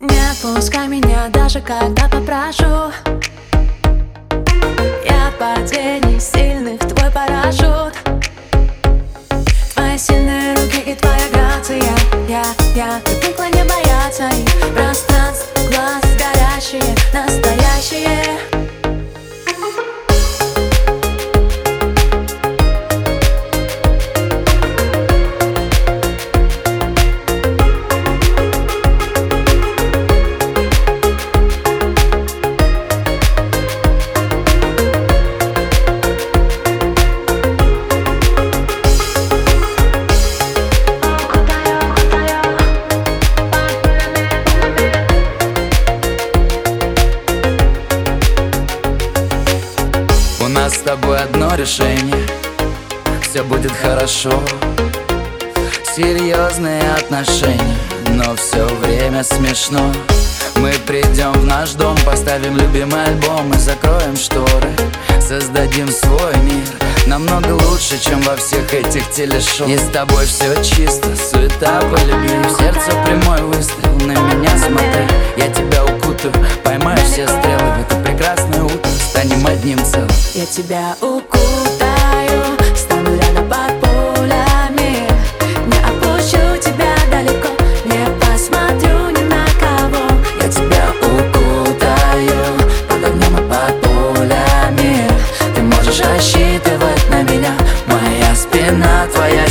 Не отпускай меня даже когда попрошу нас с тобой одно решение. Все будет хорошо. Серьезные отношения Но все время смешно. Мы придем в наш дом Поставим любимый альбом И закроем шторы. Создадим свой мир Намного лучше, чем во всех этих телешоу. И с тобой все чисто, суета по любви. Сердце прямой выстрел, на меня смотри. Я тебя укутаю, поймаю все стрелы станем одним целым. Я тебя укутаю, стану рядом под пулями. Не отпущу тебя далеко, не посмотрю ни на кого. Я тебя укутаю, под огнем и под пулями. Ты можешь рассчитывать на меня, моя спина твоя